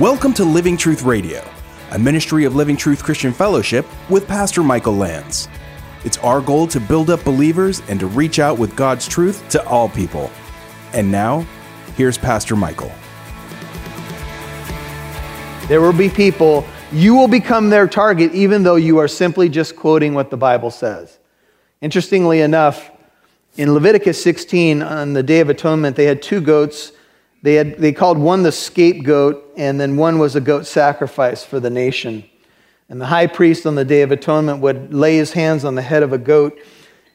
Welcome to Living Truth Radio, a ministry of Living Truth Christian Fellowship with Pastor Michael Lance. It's our goal to build up believers and to reach out with God's truth to all people. And now, here's Pastor Michael. There will be people, you will become their target even though you are simply just quoting what the Bible says. Interestingly enough, in Leviticus 16, on the Day of Atonement, they had two goats. They, had, they called one the scapegoat, and then one was a goat sacrifice for the nation. And the high priest on the Day of Atonement would lay his hands on the head of a goat,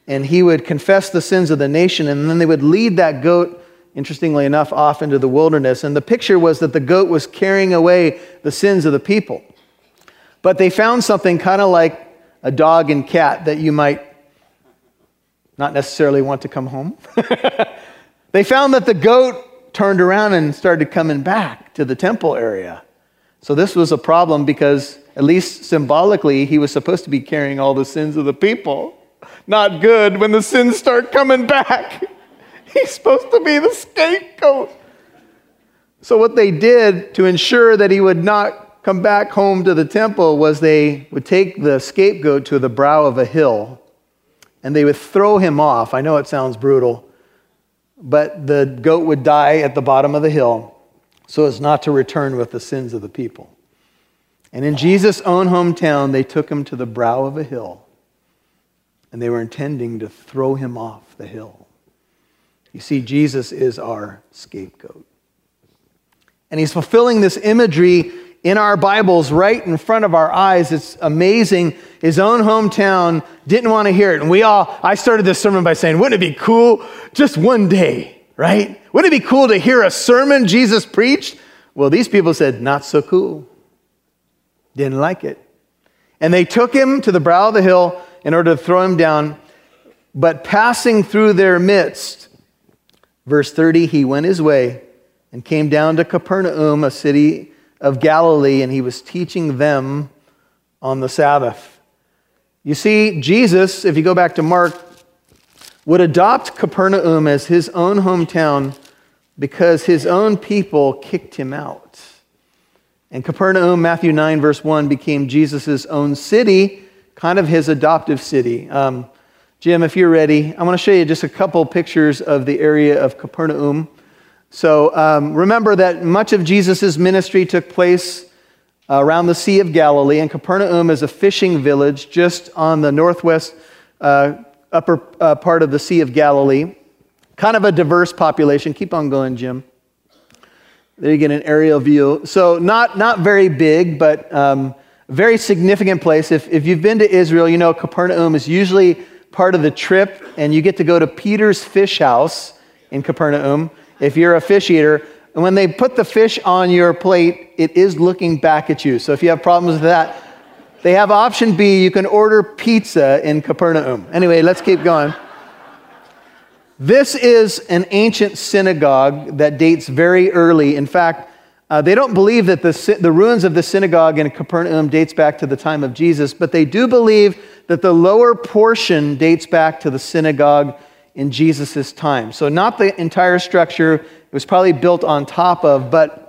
and he would confess the sins of the nation, and then they would lead that goat, interestingly enough, off into the wilderness. And the picture was that the goat was carrying away the sins of the people. But they found something kind of like a dog and cat that you might not necessarily want to come home. they found that the goat turned around and started coming back to the temple area. So this was a problem because, at least symbolically, he was supposed to be carrying all the sins of the people. Not good when the sins start coming back. He's supposed to be the scapegoat. So, what they did to ensure that he would not come back home to the temple was they would take the scapegoat to the brow of a hill and they would throw him off. I know it sounds brutal, but the goat would die at the bottom of the hill so as not to return with the sins of the people. And in Jesus' own hometown, they took him to the brow of a hill, and they were intending to throw him off the hill. You see, Jesus is our scapegoat. And he's fulfilling this imagery in our Bibles right in front of our eyes. It's amazing. His own hometown didn't want to hear it. And we all, I started this sermon by saying, wouldn't it be cool just one day, right? Wouldn't it be cool to hear a sermon Jesus preached? Well, these people said, not so cool. Didn't like it. And they took him to the brow of the hill in order to throw him down. But passing through their midst, verse 30, he went his way and came down to Capernaum, a city of Galilee, and he was teaching them on the Sabbath. You see, Jesus, if you go back to Mark, would adopt Capernaum as his own hometown because his own people kicked him out. And Capernaum, Matthew 9, verse 1, became Jesus' own city, kind of his adoptive city. Um, Jim, if you're ready, I want to show you just a couple pictures of the area of Capernaum. So um, remember that much of Jesus' ministry took place around the Sea of Galilee, and Capernaum is a fishing village just on the northwest uh, upper uh, part of the Sea of Galilee. Kind of a diverse population. Keep on going, Jim. There you get an aerial view. So, not, not very big, but um, very significant place. If, if you've been to Israel, you know Capernaum is usually part of the trip, and you get to go to Peter's Fish House in Capernaum if you're a fish eater. And when they put the fish on your plate, it is looking back at you. So if you have problems with that, they have option B. You can order pizza in Capernaum. Anyway, let's keep going. This is an ancient synagogue that dates very early. In fact, uh, they don't believe that the, the ruins of the synagogue in Capernaum dates back to the time of Jesus, but they do believe that the lower portion dates back to the synagogue in Jesus' time. So, not the entire structure, it was probably built on top of, but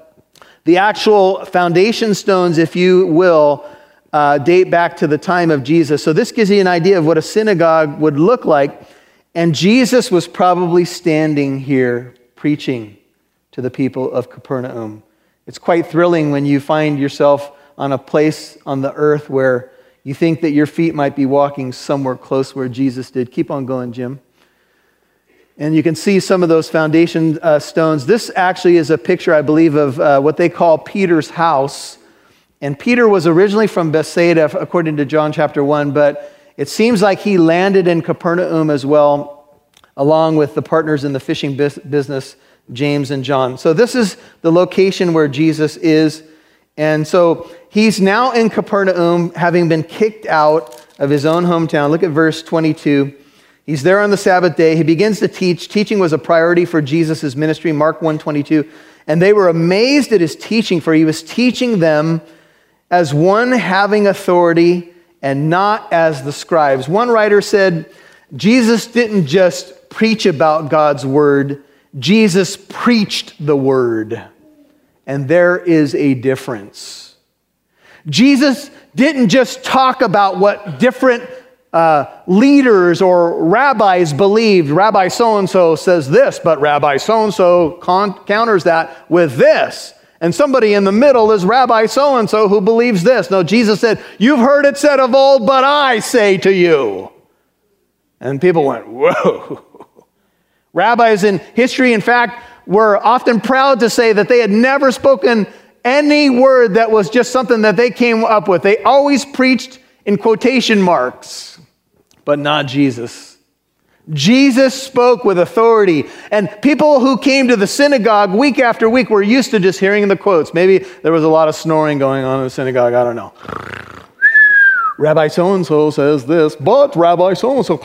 the actual foundation stones, if you will, uh, date back to the time of Jesus. So, this gives you an idea of what a synagogue would look like. And Jesus was probably standing here preaching to the people of Capernaum. It's quite thrilling when you find yourself on a place on the earth where you think that your feet might be walking somewhere close where Jesus did. Keep on going, Jim. And you can see some of those foundation uh, stones. This actually is a picture, I believe, of uh, what they call Peter's house. And Peter was originally from Bethsaida, according to John chapter 1, but it seems like he landed in Capernaum as well, along with the partners in the fishing business, James and John. So this is the location where Jesus is. And so he's now in Capernaum, having been kicked out of his own hometown. Look at verse 22. He's there on the Sabbath day. He begins to teach. Teaching was a priority for Jesus' ministry, Mark 122. And they were amazed at his teaching, for he was teaching them as one having authority and not as the scribes. One writer said, Jesus didn't just preach about God's word, Jesus preached the word. and there is a difference. Jesus didn't just talk about what different uh, leaders or rabbis believed. Rabbi so and so says this, but Rabbi so and so counters that with this. And somebody in the middle is Rabbi so and so who believes this. No, Jesus said, You've heard it said of old, but I say to you. And people went, Whoa. Rabbis in history, in fact, were often proud to say that they had never spoken any word that was just something that they came up with. They always preached in quotation marks, but not Jesus. Jesus spoke with authority, and people who came to the synagogue week after week were used to just hearing the quotes. Maybe there was a lot of snoring going on in the synagogue, I don't know. Rabbi so and so says this, but Rabbi so and so.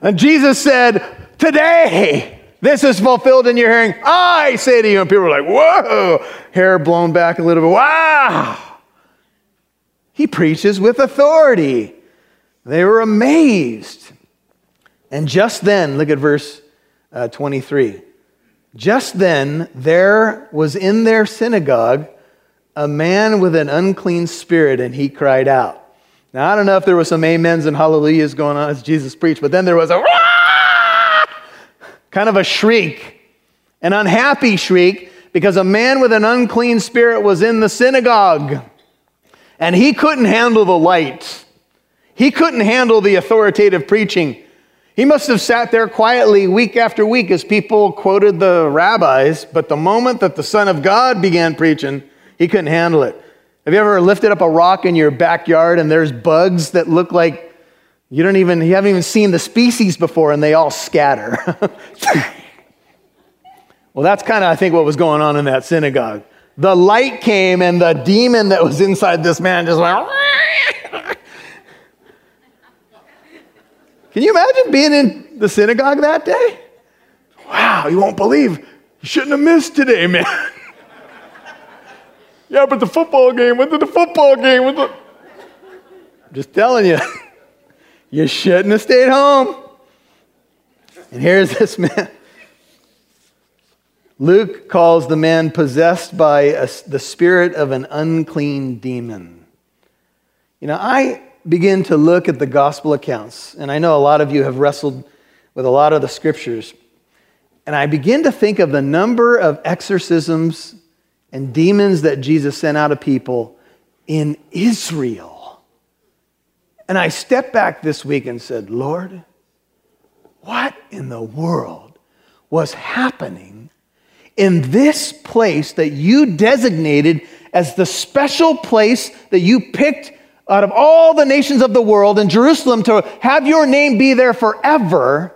And Jesus said, Today, this is fulfilled in your hearing. I say to you. And people were like, Whoa, hair blown back a little bit. Wow. He preaches with authority. They were amazed. And just then, look at verse uh, 23. Just then, there was in their synagogue a man with an unclean spirit, and he cried out. Now, I don't know if there was some amens and hallelujahs going on as Jesus preached, but then there was a kind of a shriek, an unhappy shriek, because a man with an unclean spirit was in the synagogue and he couldn't handle the light. He couldn't handle the authoritative preaching. He must have sat there quietly week after week as people quoted the rabbis, but the moment that the Son of God began preaching, he couldn't handle it. Have you ever lifted up a rock in your backyard and there's bugs that look like you don't even you haven't even seen the species before and they all scatter? well, that's kind of I think what was going on in that synagogue. The light came and the demon that was inside this man just went Can you imagine being in the synagogue that day? Wow, you won't believe. You shouldn't have missed today, man. Yeah, but the football game, when did the football game? When the... Just telling you, you shouldn't have stayed home. And here's this man. Luke calls the man possessed by a, the spirit of an unclean demon. You know, I begin to look at the gospel accounts, and I know a lot of you have wrestled with a lot of the scriptures, and I begin to think of the number of exorcisms and demons that Jesus sent out of people in Israel. And I stepped back this week and said, Lord, what in the world was happening in this place that you designated as the special place that you picked out of all the nations of the world in Jerusalem to have your name be there forever?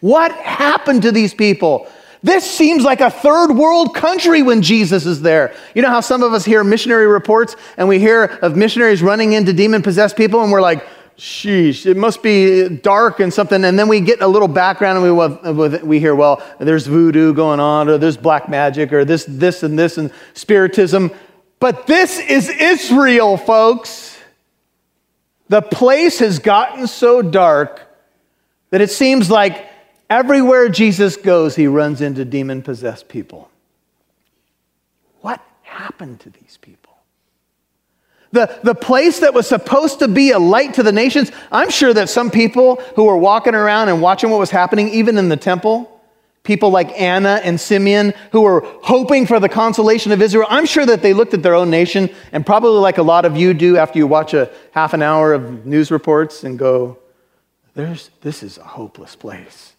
What happened to these people? This seems like a third world country when Jesus is there. You know how some of us hear missionary reports and we hear of missionaries running into demon possessed people and we're like, sheesh, it must be dark and something. And then we get a little background and we, we hear, well, there's voodoo going on, or there's black magic, or this, this, and this, and spiritism. But this is Israel, folks. The place has gotten so dark that it seems like Everywhere Jesus goes, he runs into demon possessed people. What happened to these people? The, the place that was supposed to be a light to the nations, I'm sure that some people who were walking around and watching what was happening, even in the temple, people like Anna and Simeon who were hoping for the consolation of Israel, I'm sure that they looked at their own nation and probably like a lot of you do after you watch a half an hour of news reports and go, There's, this is a hopeless place.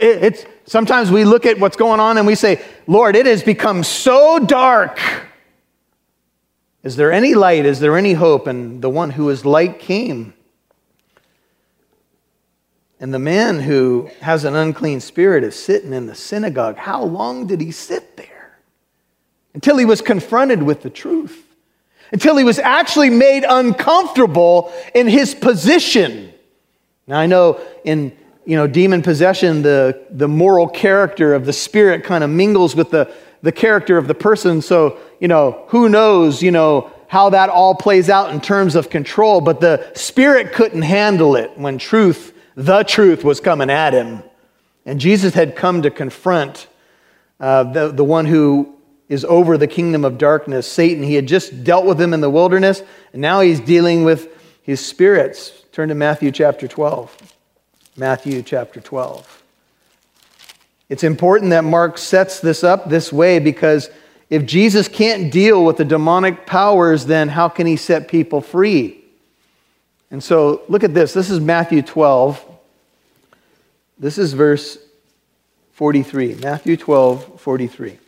It's, sometimes we look at what's going on and we say, Lord, it has become so dark. Is there any light? Is there any hope? And the one who is light came. And the man who has an unclean spirit is sitting in the synagogue. How long did he sit there? Until he was confronted with the truth, until he was actually made uncomfortable in his position. Now, I know in you know, demon possession, the, the moral character of the spirit kind of mingles with the, the character of the person. So, you know, who knows, you know, how that all plays out in terms of control. But the spirit couldn't handle it when truth, the truth, was coming at him. And Jesus had come to confront uh, the, the one who is over the kingdom of darkness, Satan. He had just dealt with him in the wilderness, and now he's dealing with his spirits. Turn to Matthew chapter 12. Matthew chapter 12. It's important that Mark sets this up this way because if Jesus can't deal with the demonic powers, then how can he set people free? And so look at this. This is Matthew 12. This is verse 43. Matthew 12, 43.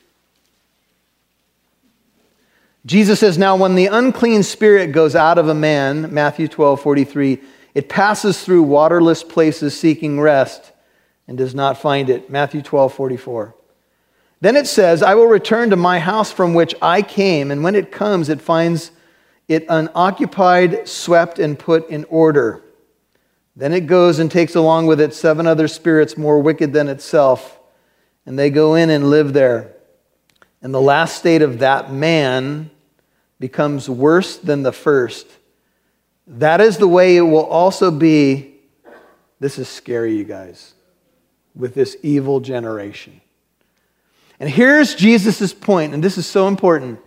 Jesus says, Now when the unclean spirit goes out of a man, Matthew 12, 43, it passes through waterless places seeking rest and does not find it. Matthew 12, 44. Then it says, I will return to my house from which I came, and when it comes, it finds it unoccupied, swept, and put in order. Then it goes and takes along with it seven other spirits more wicked than itself, and they go in and live there. And the last state of that man becomes worse than the first. That is the way it will also be. This is scary, you guys, with this evil generation. And here's Jesus' point, and this is so important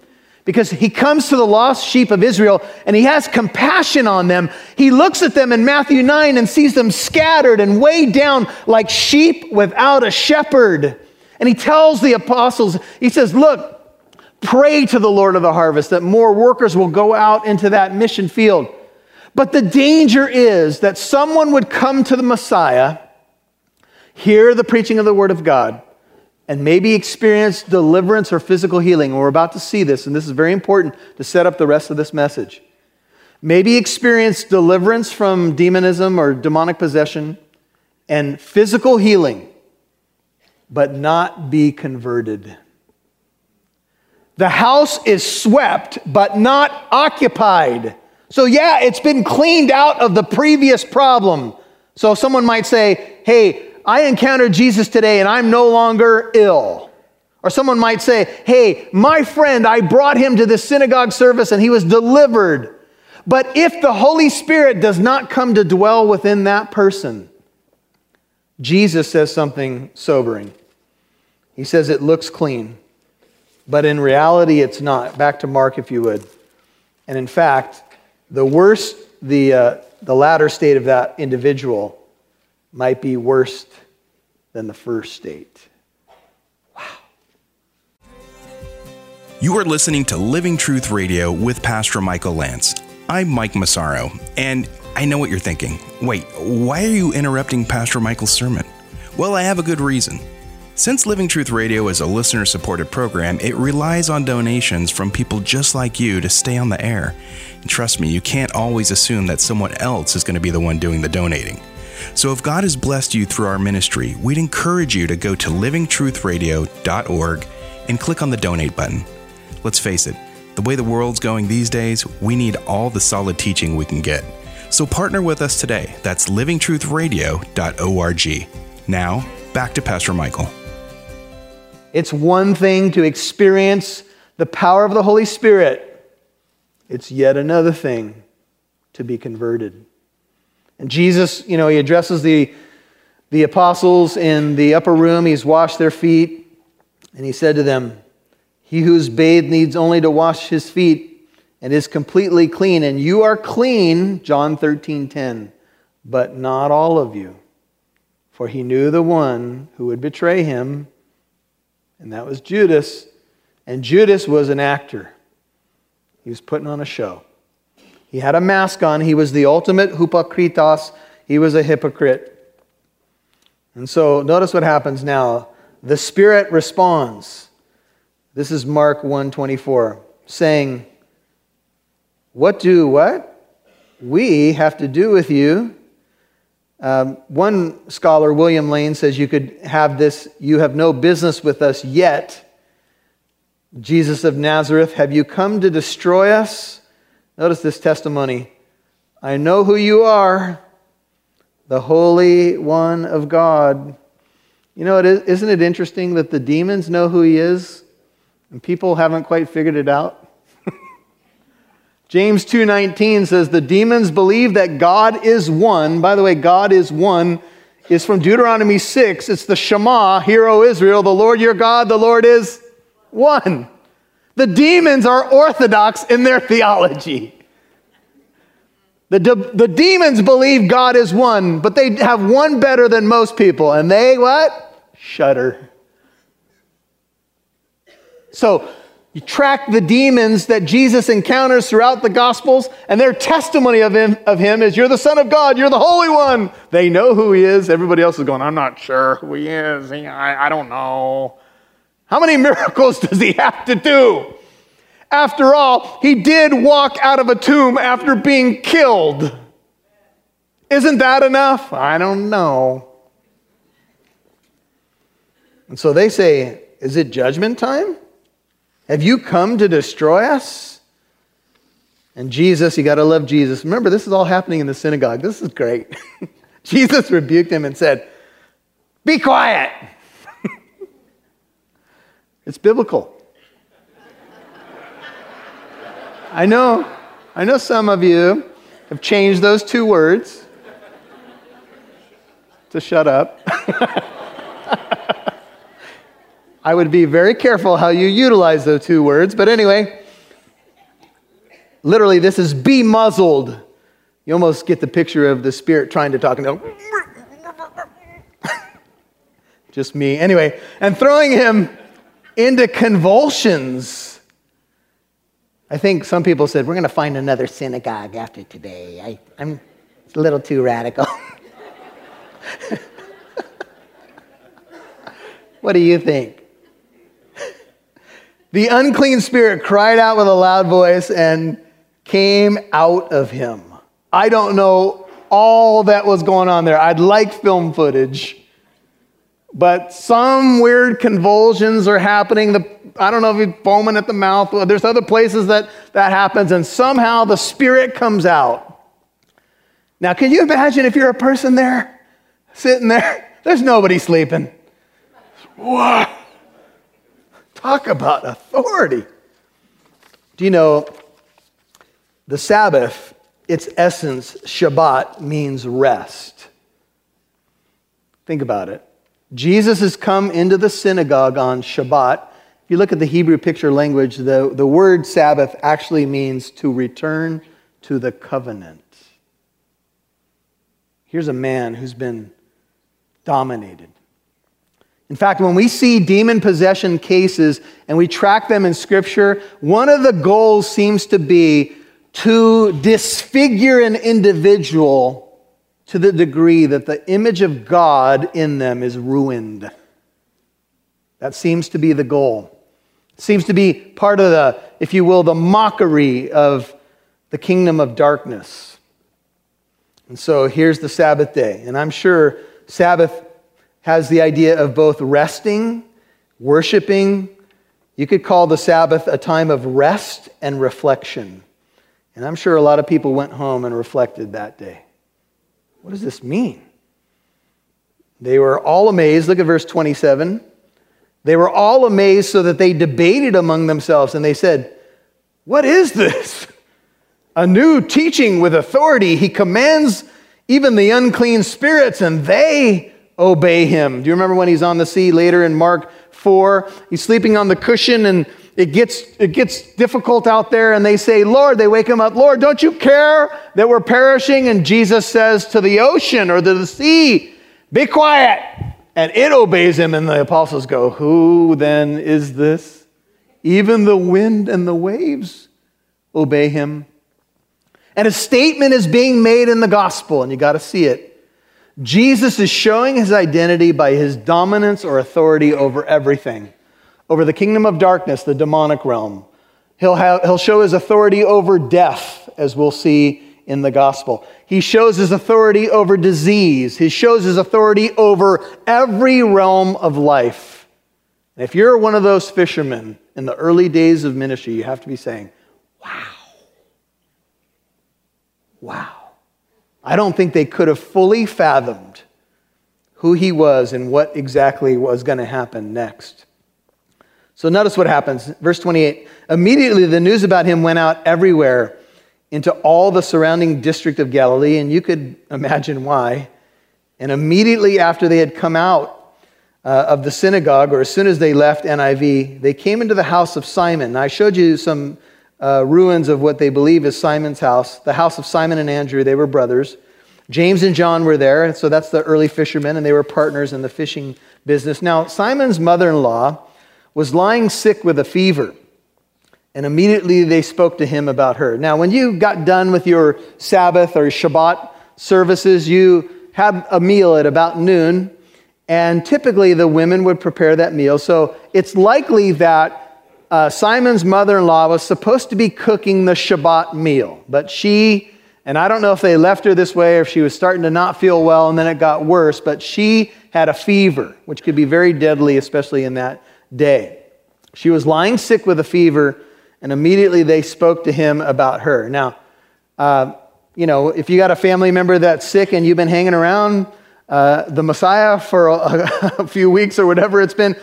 because he comes to the lost sheep of Israel and he has compassion on them. He looks at them in Matthew 9 and sees them scattered and weighed down like sheep without a shepherd. And he tells the apostles, he says, Look, pray to the Lord of the harvest that more workers will go out into that mission field. But the danger is that someone would come to the Messiah, hear the preaching of the Word of God, and maybe experience deliverance or physical healing. And we're about to see this, and this is very important to set up the rest of this message. Maybe experience deliverance from demonism or demonic possession and physical healing, but not be converted. The house is swept, but not occupied. So, yeah, it's been cleaned out of the previous problem. So, someone might say, Hey, I encountered Jesus today and I'm no longer ill. Or someone might say, Hey, my friend, I brought him to the synagogue service and he was delivered. But if the Holy Spirit does not come to dwell within that person, Jesus says something sobering. He says it looks clean, but in reality, it's not. Back to Mark, if you would. And in fact, the worse the, uh, the latter state of that individual might be worse than the first state. Wow. You are listening to Living Truth Radio with Pastor Michael Lance. I'm Mike Massaro, and I know what you're thinking. Wait, why are you interrupting Pastor Michael's sermon? Well, I have a good reason. Since Living Truth Radio is a listener supported program, it relies on donations from people just like you to stay on the air. And trust me, you can't always assume that someone else is going to be the one doing the donating. So if God has blessed you through our ministry, we'd encourage you to go to livingtruthradio.org and click on the donate button. Let's face it, the way the world's going these days, we need all the solid teaching we can get. So partner with us today. That's livingtruthradio.org. Now, back to Pastor Michael. It's one thing to experience the power of the Holy Spirit, it's yet another thing to be converted. And Jesus, you know, he addresses the, the apostles in the upper room, he's washed their feet, and he said to them, He who's bathed needs only to wash his feet and is completely clean. And you are clean, John 13 10, but not all of you. For he knew the one who would betray him and that was Judas. And Judas was an actor, he was putting on a show. He had a mask on, he was the ultimate hypocritos, he was a hypocrite. And so notice what happens now. The Spirit responds. This is Mark 1:24, saying, "What do what? We have to do with you um, one scholar, William Lane, says you could have this, you have no business with us yet. Jesus of Nazareth, have you come to destroy us? Notice this testimony. I know who you are, the Holy One of God. You know, isn't it interesting that the demons know who he is and people haven't quite figured it out? James 2:19 says the demons believe that God is one. By the way, God is one is from Deuteronomy 6. It's the Shema, Hear, O Israel, the Lord your God, the Lord is one. The demons are orthodox in their theology. The, de- the demons believe God is one, but they have one better than most people, and they what? Shudder. So you track the demons that Jesus encounters throughout the Gospels, and their testimony of him, of him is, You're the Son of God, you're the Holy One. They know who he is. Everybody else is going, I'm not sure who he is. I, I don't know. How many miracles does he have to do? After all, he did walk out of a tomb after being killed. Isn't that enough? I don't know. And so they say, Is it judgment time? Have you come to destroy us? And Jesus, you got to love Jesus. Remember, this is all happening in the synagogue. This is great. Jesus rebuked him and said, Be quiet. It's biblical. I know, I know some of you have changed those two words to shut up. I would be very careful how you utilize those two words, but anyway, literally, this is be muzzled. You almost get the picture of the spirit trying to talk and go, just me. Anyway, and throwing him into convulsions. I think some people said, We're going to find another synagogue after today. I, I'm a little too radical. what do you think? The unclean spirit cried out with a loud voice and came out of him. I don't know all that was going on there. I'd like film footage. But some weird convulsions are happening. The I don't know if he's foaming at the mouth. There's other places that that happens, and somehow the spirit comes out. Now, can you imagine if you're a person there, sitting there? There's nobody sleeping. What? Talk about authority. Do you know the Sabbath, its essence, Shabbat, means rest? Think about it. Jesus has come into the synagogue on Shabbat if you look at the Hebrew picture language, the, the word Sabbath actually means to return to the covenant. Here's a man who's been dominated. In fact, when we see demon possession cases and we track them in Scripture, one of the goals seems to be to disfigure an individual to the degree that the image of God in them is ruined. That seems to be the goal. Seems to be part of the, if you will, the mockery of the kingdom of darkness. And so here's the Sabbath day. And I'm sure Sabbath has the idea of both resting, worshiping. You could call the Sabbath a time of rest and reflection. And I'm sure a lot of people went home and reflected that day. What does this mean? They were all amazed. Look at verse 27. They were all amazed so that they debated among themselves and they said, What is this? A new teaching with authority. He commands even the unclean spirits and they obey him. Do you remember when he's on the sea later in Mark 4? He's sleeping on the cushion and it gets, it gets difficult out there and they say, Lord, they wake him up, Lord, don't you care that we're perishing? And Jesus says to the ocean or to the sea, Be quiet and it obeys him. And the apostles go, Who then is this? Even the wind and the waves obey him. And a statement is being made in the gospel, and you got to see it. Jesus is showing his identity by his dominance or authority over everything, over the kingdom of darkness, the demonic realm. He'll, have, he'll show his authority over death, as we'll see in the gospel. He shows his authority over disease. He shows his authority over every realm of life. And if you're one of those fishermen in the early days of ministry, you have to be saying, wow. Wow. I don't think they could have fully fathomed who he was and what exactly was going to happen next. So notice what happens. Verse 28 Immediately the news about him went out everywhere into all the surrounding district of Galilee, and you could imagine why. And immediately after they had come out uh, of the synagogue, or as soon as they left NIV, they came into the house of Simon. Now, I showed you some uh, ruins of what they believe is Simon's house, the house of Simon and Andrew. They were brothers. James and John were there, so that's the early fishermen, and they were partners in the fishing business. Now, Simon's mother in law was lying sick with a fever, and immediately they spoke to him about her. Now, when you got done with your Sabbath or Shabbat services, you had a meal at about noon, and typically the women would prepare that meal. So it's likely that uh, Simon's mother in law was supposed to be cooking the Shabbat meal, but she, and I don't know if they left her this way or if she was starting to not feel well and then it got worse, but she had a fever, which could be very deadly, especially in that day. She was lying sick with a fever, and immediately they spoke to him about her. Now, uh, you know, if you got a family member that's sick and you've been hanging around uh, the Messiah for a, a, few weeks or whatever it's been,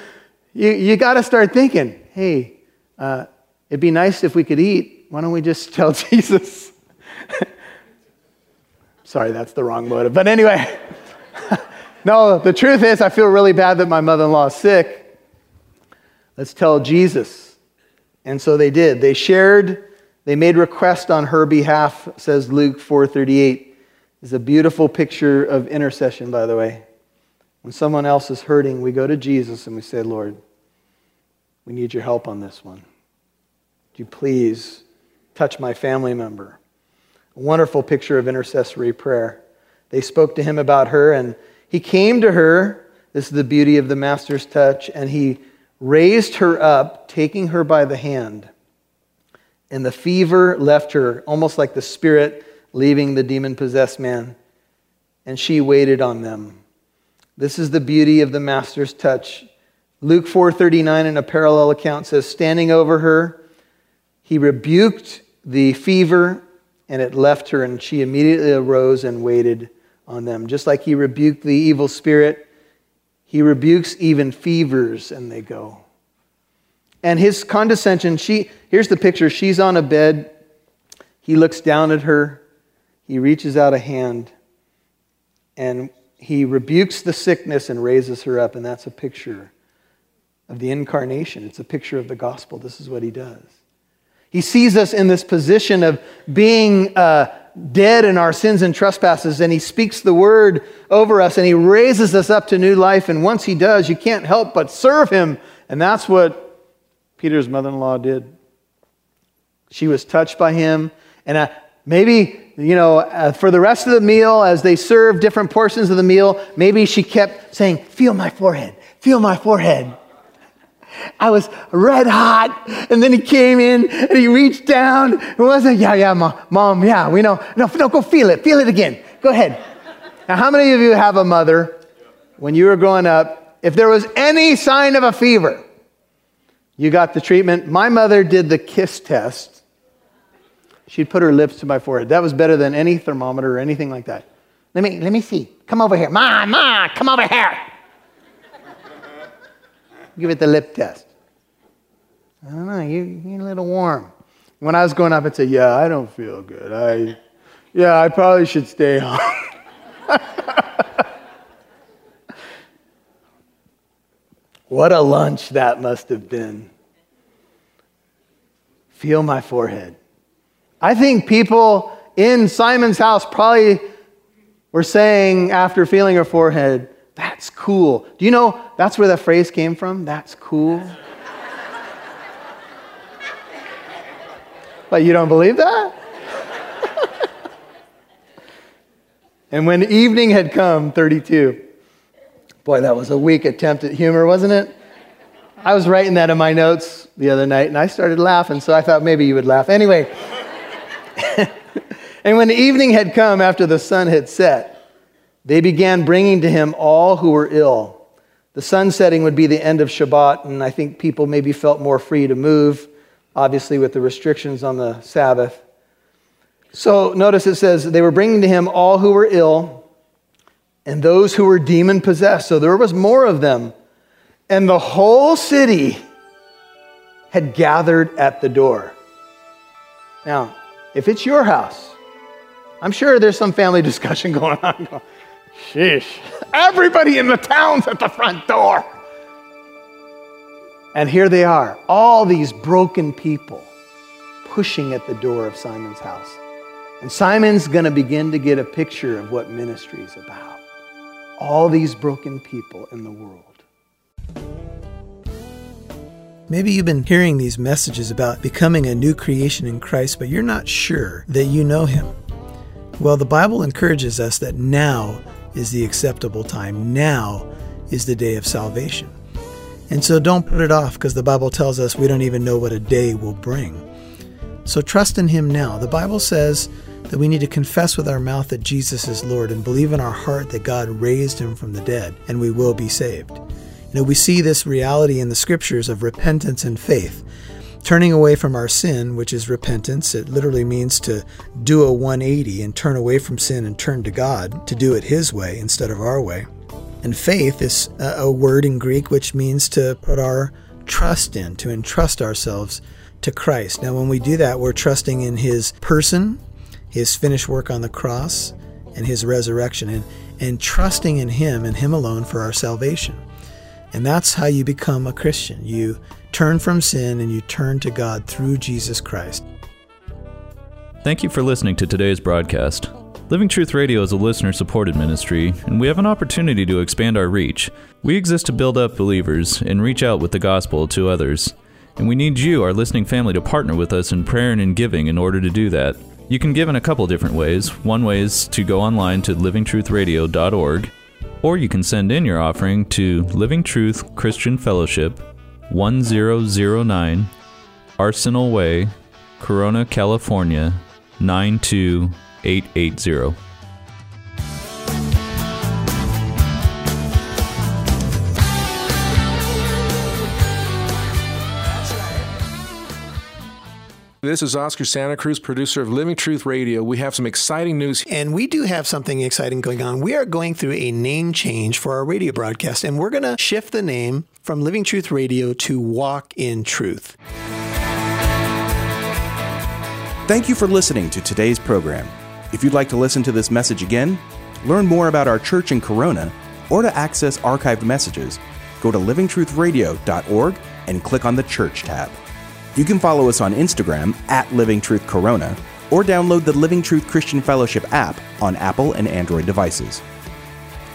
you, you got to start thinking, hey, uh, it'd be nice if we could eat. Why don't we just tell Jesus? Sorry, that's the wrong motive. But anyway, no, the truth is, I feel really bad that my mother in law is sick. Let's tell Jesus. And so they did. They shared, they made request on her behalf, says Luke 4:38. Is a beautiful picture of intercession, by the way. When someone else is hurting, we go to Jesus and we say, Lord, we need your help on this one. Would you please touch my family member? A wonderful picture of intercessory prayer. They spoke to him about her, and he came to her. This is the beauty of the Master's touch, and he raised her up, taking her by the hand. And the fever left her, almost like the spirit leaving the demon possessed man. And she waited on them. This is the beauty of the Master's touch. Luke 4:39 in a parallel account says standing over her he rebuked the fever and it left her and she immediately arose and waited on them just like he rebuked the evil spirit he rebukes even fevers and they go and his condescension she here's the picture she's on a bed he looks down at her he reaches out a hand and he rebukes the sickness and raises her up and that's a picture of the incarnation. It's a picture of the gospel. This is what he does. He sees us in this position of being uh, dead in our sins and trespasses, and he speaks the word over us, and he raises us up to new life. And once he does, you can't help but serve him. And that's what Peter's mother in law did. She was touched by him. And uh, maybe, you know, uh, for the rest of the meal, as they served different portions of the meal, maybe she kept saying, Feel my forehead, feel my forehead. I was red hot. And then he came in and he reached down and was like, yeah, yeah, mom, mom, yeah, we know. No, no, go feel it. Feel it again. Go ahead. Now, how many of you have a mother when you were growing up? If there was any sign of a fever, you got the treatment. My mother did the kiss test. She'd put her lips to my forehead. That was better than any thermometer or anything like that. Let me, let me see. Come over here. Ma, ma, come over here. Give it the lip test. I don't know, you, you're a little warm. When I was going up, I'd say, Yeah, I don't feel good. I, yeah, I probably should stay home. what a lunch that must have been. Feel my forehead. I think people in Simon's house probably were saying, after feeling her forehead, that's cool. Do you know that's where that phrase came from? That's cool. but you don't believe that? and when evening had come, 32. Boy, that was a weak attempt at humor, wasn't it? I was writing that in my notes the other night and I started laughing, so I thought maybe you would laugh. Anyway, and when evening had come after the sun had set, they began bringing to him all who were ill. The sun setting would be the end of Shabbat, and I think people maybe felt more free to move, obviously, with the restrictions on the Sabbath. So notice it says, they were bringing to him all who were ill and those who were demon possessed. So there was more of them. And the whole city had gathered at the door. Now, if it's your house, I'm sure there's some family discussion going on. Sheesh. Everybody in the town's at the front door. And here they are, all these broken people pushing at the door of Simon's house. And Simon's going to begin to get a picture of what ministry is about. All these broken people in the world. Maybe you've been hearing these messages about becoming a new creation in Christ, but you're not sure that you know Him. Well, the Bible encourages us that now is the acceptable time. Now is the day of salvation. And so don't put it off because the Bible tells us we don't even know what a day will bring. So trust in Him now. The Bible says that we need to confess with our mouth that Jesus is Lord and believe in our heart that God raised Him from the dead, and we will be saved. You know, we see this reality in the scriptures of repentance and faith. Turning away from our sin, which is repentance, it literally means to do a 180 and turn away from sin and turn to God, to do it His way instead of our way. And faith is a word in Greek which means to put our trust in, to entrust ourselves to Christ. Now, when we do that, we're trusting in His person, His finished work on the cross, and His resurrection, and, and trusting in Him and Him alone for our salvation. And that's how you become a Christian. You turn from sin and you turn to God through Jesus Christ. Thank you for listening to today's broadcast. Living Truth Radio is a listener supported ministry, and we have an opportunity to expand our reach. We exist to build up believers and reach out with the gospel to others. And we need you, our listening family, to partner with us in prayer and in giving in order to do that. You can give in a couple different ways. One way is to go online to livingtruthradio.org, or you can send in your offering to Living Truth Christian Fellowship, 1009 Arsenal Way, Corona, California, 92880. This is Oscar Santa Cruz, producer of Living Truth Radio. We have some exciting news. And we do have something exciting going on. We are going through a name change for our radio broadcast, and we're going to shift the name from Living Truth Radio to Walk in Truth. Thank you for listening to today's program. If you'd like to listen to this message again, learn more about our church in Corona, or to access archived messages, go to livingtruthradio.org and click on the Church tab. You can follow us on Instagram at Living Truth Corona, or download the Living Truth Christian Fellowship app on Apple and Android devices.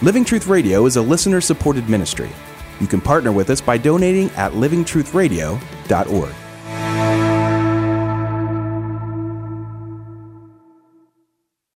Living Truth Radio is a listener supported ministry. You can partner with us by donating at livingtruthradio.org.